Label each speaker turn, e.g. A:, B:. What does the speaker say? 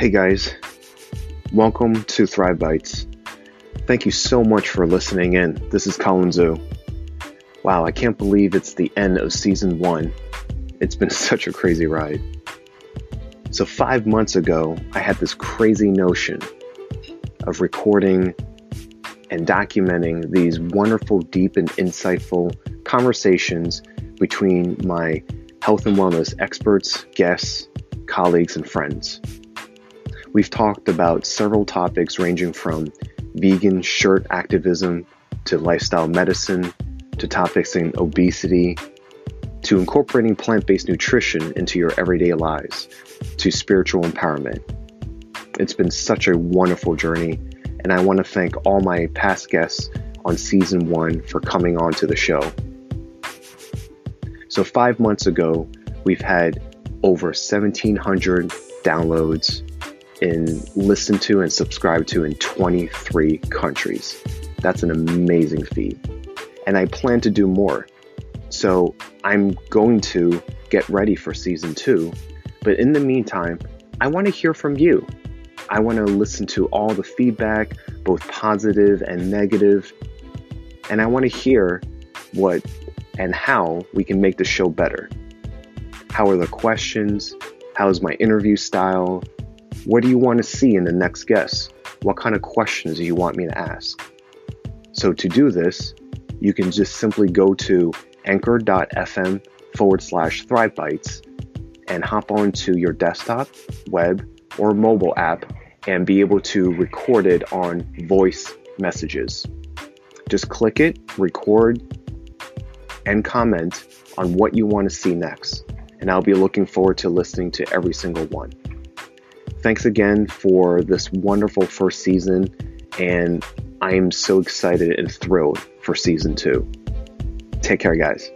A: Hey guys, welcome to Thrive Bites. Thank you so much for listening in. This is Colin Zhu. Wow, I can't believe it's the end of season one. It's been such a crazy ride. So, five months ago, I had this crazy notion of recording and documenting these wonderful, deep, and insightful conversations between my health and wellness experts, guests, colleagues, and friends. We've talked about several topics ranging from vegan shirt activism to lifestyle medicine to topics in obesity to incorporating plant based nutrition into your everyday lives to spiritual empowerment. It's been such a wonderful journey, and I want to thank all my past guests on season one for coming on to the show. So, five months ago, we've had over 1,700 downloads and listened to and subscribed to in 23 countries. That's an amazing feat. And I plan to do more. So I'm going to get ready for season two. But in the meantime, I want to hear from you. I want to listen to all the feedback, both positive and negative. And I want to hear what and how we can make the show better. How are the questions? How's my interview style? What do you want to see in the next guest? What kind of questions do you want me to ask? So, to do this, you can just simply go to anchor.fm forward slash Thrive Bites and hop onto your desktop, web, or mobile app and be able to record it on voice messages. Just click it, record, and comment on what you want to see next. And I'll be looking forward to listening to every single one. Thanks again for this wonderful first season, and I am so excited and thrilled for season two. Take care, guys.